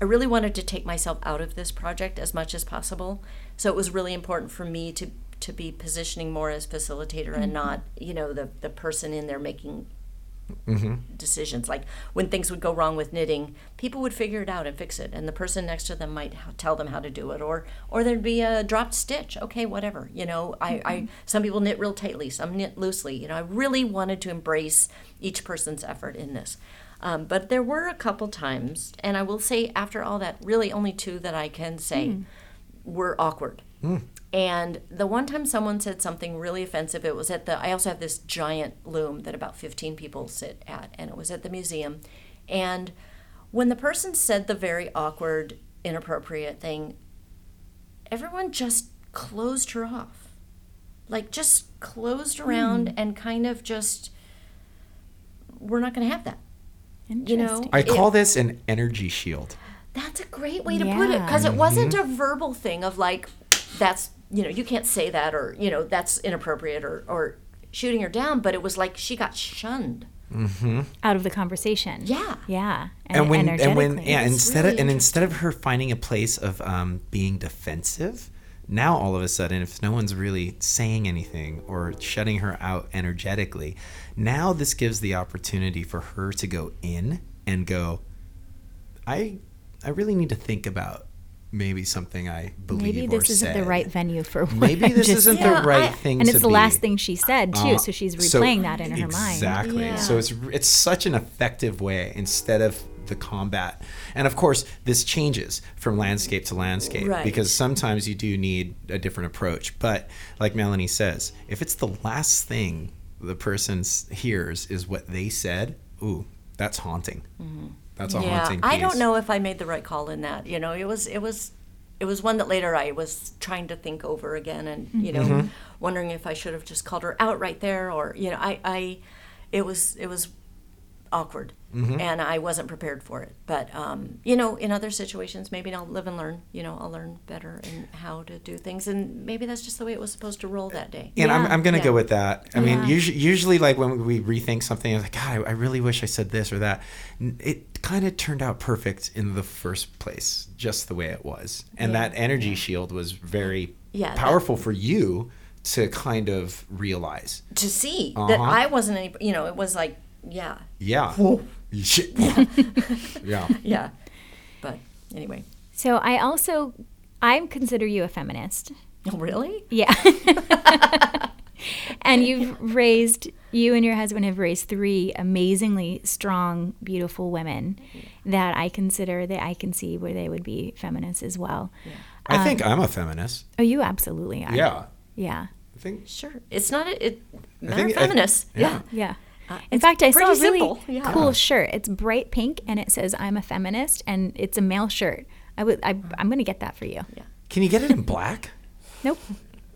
I really wanted to take myself out of this project as much as possible. So it was really important for me to to be positioning more as facilitator and not, you know, the the person in there making decisions. Like when things would go wrong with knitting, people would figure it out and fix it, and the person next to them might tell them how to do it, or or there'd be a dropped stitch. Okay, whatever. You know, I, I mm-hmm. some people knit real tightly, some knit loosely. You know, I really wanted to embrace each person's effort in this. Um, but there were a couple times, and I will say after all that, really only two that I can say hmm. were awkward. Hmm. And the one time someone said something really offensive, it was at the, I also have this giant loom that about 15 people sit at, and it was at the museum. And when the person said the very awkward, inappropriate thing, everyone just closed her off. Like, just closed around and kind of just, we're not going to have that. You know? Interesting. I It- call this an energy shield. That's a great way to put it because it wasn't Mm-hmm. a verbal thing of like, that's, you know, you can't say that or, you know, that's inappropriate or, or shooting her down, but it was like she got shunned. out of the conversation. Yeah. Yeah. and when and when yeah instead really of and instead of her finding a place of um, being defensive now all of a sudden if no one's really saying anything or shutting her out energetically now this gives the opportunity for her to go in and go i i really need to think about maybe something i believe maybe this isn't the right venue for what maybe this just isn't Yeah, the right I- thing and it's the be. last thing she said too, Uh, so she's so- replaying that in her mind. Exactly. Yeah. So it's it's such an effective way instead of the combat. And of course, this changes from landscape to landscape Right. because sometimes you do need a different approach. But like Melanie says, if it's the last thing the person hears is what they said, ooh, that's haunting. That's a Mm-hmm. yeah. haunting. I don't know if I made the right call in that. You know, it was, it was, it was one that later I was trying to think over again and, you know, Mm-hmm. wondering if I should have just called her out right there or, you know, I, I, it was, it was awkward Mm-hmm. and I wasn't prepared for it. But, um, you know, in other situations, maybe I'll live and learn, you know, I'll learn better and how to do things. And maybe that's just the way it was supposed to roll that day. And I'm, I'm going to Yeah. go with that. I mean, usually, usually, like when we rethink something, I'm like, God, I, I really wish I said this or that. It kind of turned out perfect in the first place, just the way it was. And Yeah. that energy shield was very Yeah, that- powerful for you to kind of realize. To see that Uh-huh. I wasn't any, you know, it was like, yeah, Yeah. Shit. <laughs> yeah. yeah. But anyway. So I also I consider you a feminist. Oh, really? Yeah. <laughs> and you've raised, you and your husband have raised three amazingly strong, beautiful women that I consider that I can see where they would be feminists as well. I um, think I'm a feminist. Oh, you absolutely are. Yeah. Yeah. I think Sure. It's not a, it. They're think- I- feminists. yeah. yeah. Yeah. Uh, In fact, I saw a really yeah. cool shirt. It's bright pink and it says "I'm a feminist" and it's a male shirt. I would. I, I'm going to get that for you. Can you get it in black? <laughs> Nope.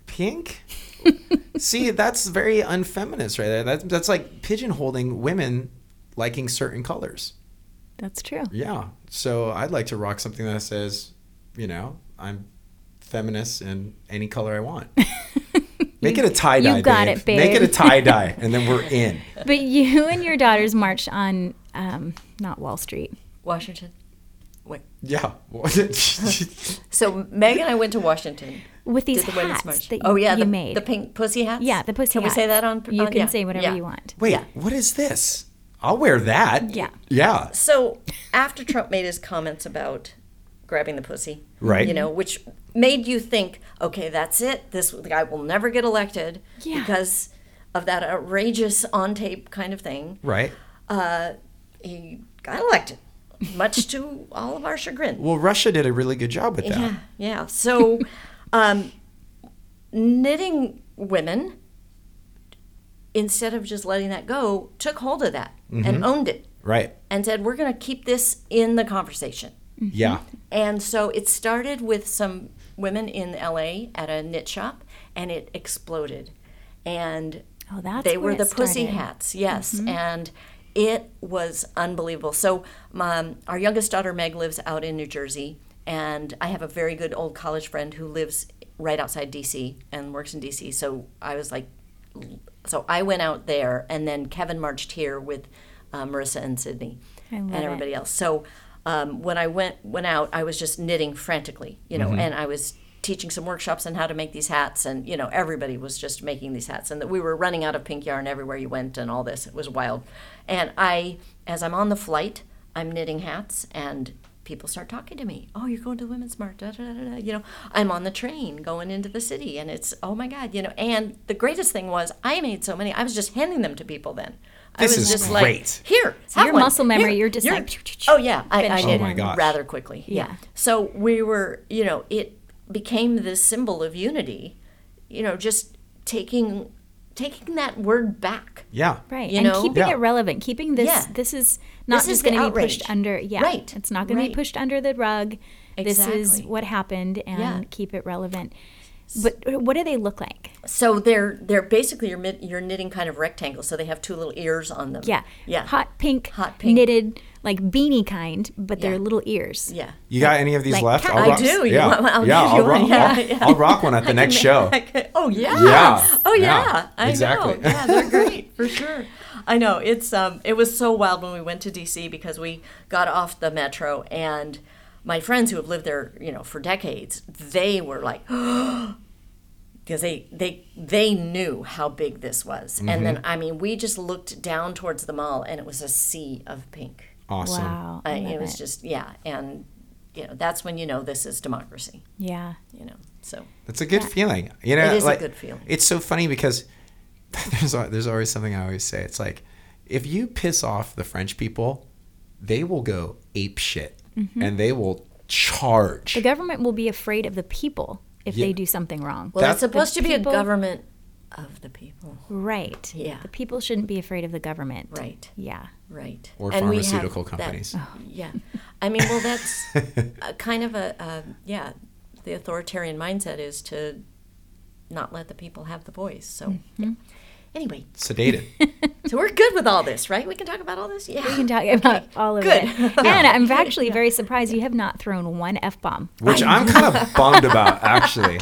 Pink? See, that's very unfeminist right there. That's that's like pigeonholing women liking certain colors. That's true. Yeah. So I'd like to rock something that says, you know, I'm feminist in any color I want. <laughs> Make it a tie dye. you got it, babe. Make it a tie <laughs> dye, and then we're in. But you and your daughters marched on um, not Wall Street. Washington. Wait. Yeah. <laughs> So Meg and I went to Washington. With these the hats march. that oh yeah, you the, made. the pink pussy hats. Yeah, the pussy Can we say that on? You on- can yeah, say whatever yeah. you want. Wait, Yeah. what is this? I'll wear that. Yeah. Yeah. So after Trump made his comments about grabbing the pussy, Right. You know, which made you think, okay, that's it. This guy will never get elected Yeah. because of that outrageous on tape kind of thing. Right. Uh, he got elected, much to <laughs> all of our chagrin. Well, Russia did a really good job with that. Yeah, yeah. So, <laughs> um, knitting women, instead of just letting that go, took hold of that and owned it Right. and said, "We're going to keep this in the conversation." Mm-hmm. Yeah. And so it started with some women in LA at a knit shop, and it exploded. And Oh, that's they were the it pussy started. hats, yes. Mm-hmm. And it was unbelievable. So my, our youngest daughter Meg lives out in New Jersey, and I have a very good old college friend who lives right outside DC and works in DC. So I was like, so I went out there, and then Kevin marched here with uh, Marissa and Sydney I love and it. everybody else. So um, when I went went out, I was just knitting frantically, you know, and I was teaching some workshops on how to make these hats, and you know, everybody was just making these hats, and that we were running out of pink yarn everywhere you went, and all this. It was wild. And I, as I'm on the flight, I'm knitting hats, and people start talking to me. Oh, you're going to the Women's da, da, da, da. You know, I'm on the train going into the city, and it's oh my god, you know. And the greatest thing was I made so many. I was just handing them to people then. I This was is just great. like, here, So have your one. muscle memory, Here, you're just here." like, oh yeah, I, I did Oh my gosh. rather quickly. Yeah. Yeah. So we were, you know, it became this symbol of unity. You know, just taking taking that word back. Yeah. Right. You and know? keeping Yeah. it relevant, keeping this Yeah. this is not This just going to be pushed under yeah. Right. It's not going to be pushed under the rug. Exactly. This is what happened and Yeah. keep it relevant. But uh, what do they look like? So they're they're basically you're you're knitting kind of rectangles. So they have two little ears on them. Yeah. Yeah. Hot pink, Hot pink. knitted like beanie kind, but they're little ears. Yeah. You got any of these Like left? I'll I rock- do. Yeah. want- I'll yeah. I'll you rock, one. Yeah, I'll, yeah. I'll rock one at the <laughs> next show. oh yeah. Yeah. Oh yeah. Yeah, I exactly. know. Yeah, they're great for sure. I know. It's um it was so wild when we went to DC because we got off the metro and my friends who have lived there, you know, for decades, they were like <gasps> because they they they knew how big this was. And then I mean, we just looked down towards the mall and it was a sea of pink. Awesome. Wow. I, I it was it. just yeah, and you know, that's when you know this is democracy, Yeah. you know. So It's a good feeling. You know, It is a good feeling. It's so funny because <laughs> there's there's always something I always say. It's like if you piss off the French people, they will go ape shit Mm-hmm. and they will charge. The government will be afraid of the people if Yeah. they do something wrong. Well, That- it's supposed to be people- a government of the people. right. Yeah. The people shouldn't be afraid of the government. Right. Yeah. Right. Or And we have pharmaceutical that- companies. yeah. I mean, well, that's <laughs> a kind of a, uh, yeah, the authoritarian mindset is to not let the people have the voice. So, Mm-hmm. yeah. Anyway, Sedated. <laughs> so we're good with all this, right? We can talk about all this? Yeah. We can talk about all of Good. it. <laughs> And I'm actually very surprised you have not thrown one F bomb. Which I'm kind of <laughs> bummed about, actually.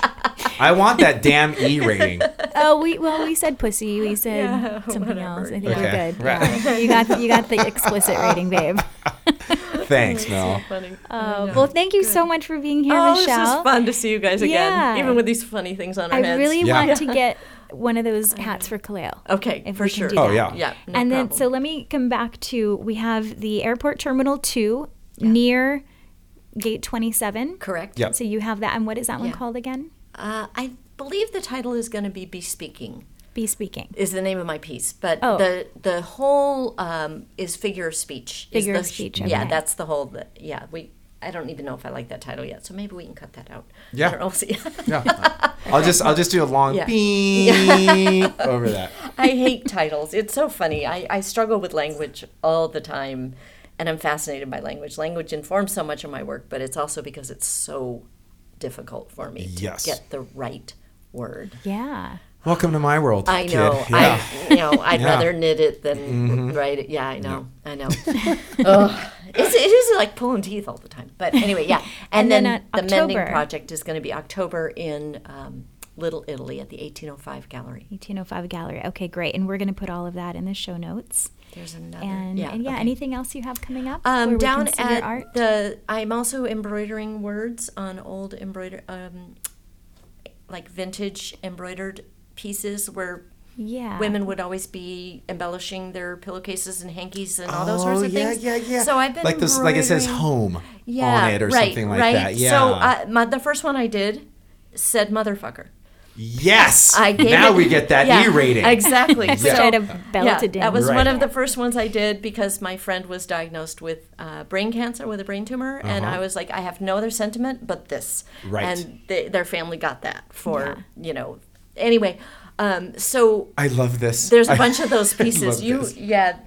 I want that damn E rating. Oh, we well, we said pussy. We said Yeah, something whatever. else. I think Okay. we're good. Right. Yeah. You got you got the explicit rating, babe. Thanks, Mel. Funny. Uh, well, thank you so much for being here, Michelle. oh, this Michelle. is fun to see you guys again, Yeah. even with these funny things on our I heads. really Yeah. want to get one of those hats for Kaleo. Okay, if for we can sure. do Oh, that. yeah. Yeah. no and then, problem. so let me come back to we have the airport terminal two near Gate 27. Correct. Yep. So you have that. And what is that one called again? Uh, I believe the title is going to be "Bespeaking." Be Speaking. is the name of my piece, but Oh. the the whole um, is figure of speech. is Figure the of sh- speech, Yeah, that's the whole. The, yeah, we. I don't even know if I like that title yet, so maybe we can cut that out. Yeah. I don't know. See, Yeah. I'll just I'll just do a long Yeah. beep <laughs> over that. I hate titles. It's so funny. I, I struggle with language all the time, and I'm fascinated by language. Language informs so much of my work, but it's also because it's so difficult for me to get the right word. Yeah. Welcome to my world. I kid. know. Yeah. I you know I'd Yeah. Mm-hmm. rather knit it than write it. Yeah, I know. I know. <laughs> It's, it is like pulling teeth all the time. But anyway, yeah. <laughs> And, And then then, the mending project is going to be October in um, Little Italy at the 1805 Gallery. 1805 Gallery. Okay, great. And we're going to put all of that in the show notes. There's another. And yeah, and yeah okay. anything else you have coming up? Um, down at art? the, I'm also embroidering words on old embroider, um, like vintage embroidered pieces where yeah. women would always be embellishing their pillowcases and hankies and all those sorts Oh, of yeah, things. yeah, yeah. yeah. So I've been like this, like it says home yeah, on it or right, something like right. that. Yeah. So uh, my, the first one I did said motherfucker. yes. I gave now it- we get that yeah, E rating. Exactly. Which So, I'd have belted yeah. That was Right. one of the first ones I did because my friend was diagnosed with uh, brain cancer with a brain tumor, and I was like, I have no other sentiment but this. Uh-huh. Right. And they, their family got that for Yeah. you know. Anyway, um, so I love this. there's a bunch of <laughs> those I pieces. love You this. yeah,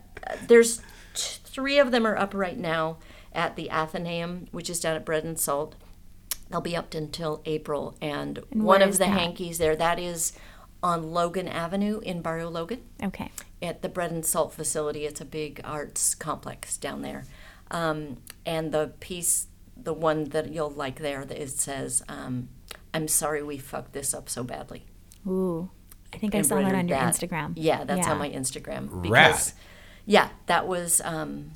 there's t- three of them are up right now at the Athenaeum, which is down at Bread and Salt. They'll be up until April, and, And one of the that? hankies there that is on Logan Avenue in Barrio Logan Okay. at the Bread and Salt facility. It's a big arts complex down there. Um, and the piece, the one that you'll like there, that it says, um, "I'm sorry we fucked this up so badly." Ooh. I think I saw that on your that. Instagram. Yeah, that's Yeah. on my Instagram. Rad. yeah, that was. Um,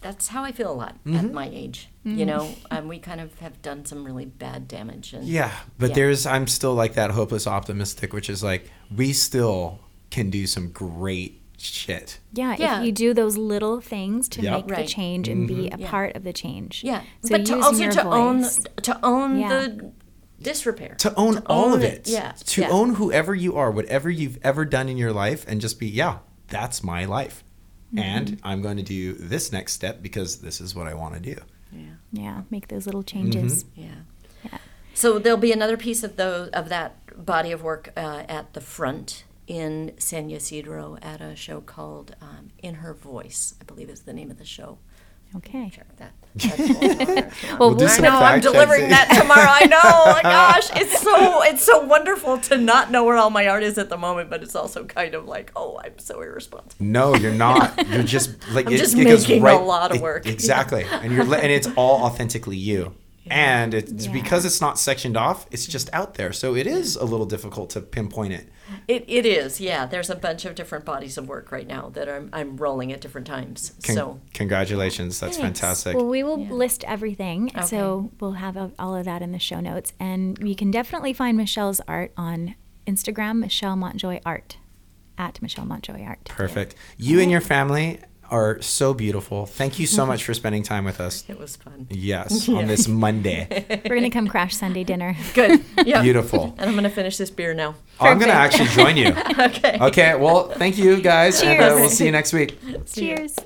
that's how I feel a lot Mm-hmm. at my age. You know, um, we kind of have done some really bad damage. And Yeah, but Yeah. there's I'm still like that hopeless optimistic, which is like we still can do some great shit. Yeah, Yeah. if you do those little things to Yep. make the change and be a Yeah. part of the change. yeah, So but to also your to own to own Yeah. the disrepair. To own all of it. Yeah, To yeah. own whoever you are, whatever you've ever done in your life, and just be, yeah, that's my life. Mm-hmm. And I'm going to do this next step because this is what I want to do. Yeah. Yeah, make those little changes. Yeah. Yeah. So there'll be another piece of those of that body of work uh, at the front in San Ysidro at a show called um, In Her Voice, I believe is the name of the show. Okay. Check that. <laughs> That's. <laughs> Well, We'll do we'll- some I know I'm delivering checking. that tomorrow. I know. Oh my <laughs> gosh, it's so it's so wonderful to not know where all my art is at the moment, but it's also kind of like, oh, I'm so irresponsible. No, you're not. You're just like I'm it- just it goes making a right- lot of work. Exactly, and you're and it's all authentically you. And it's Yeah. because it's not sectioned off. It's just out there, so it is a little difficult to pinpoint it. It, it is, yeah. There's a bunch of different bodies of work right now that I'm I'm rolling at different times. Con- so congratulations, that's Thanks. fantastic. Well, we will Yeah. list everything, so we'll have a- all of that in the show notes, and you can definitely find Michelle's art on Instagram, Michelle Montjoy Art, at Michelle Montjoy Art. Perfect. You and your family are so beautiful. Thank you so much for spending time with us. it was fun. Yes, <laughs> on this Monday. We're gonna come crash Sunday dinner. <laughs> Good. Yeah. Beautiful. And I'm gonna finish this beer now. Oh, I'm going to actually join you. <laughs> Okay. Okay, well, thank you guys, and uh, we'll see you next week. Cheers.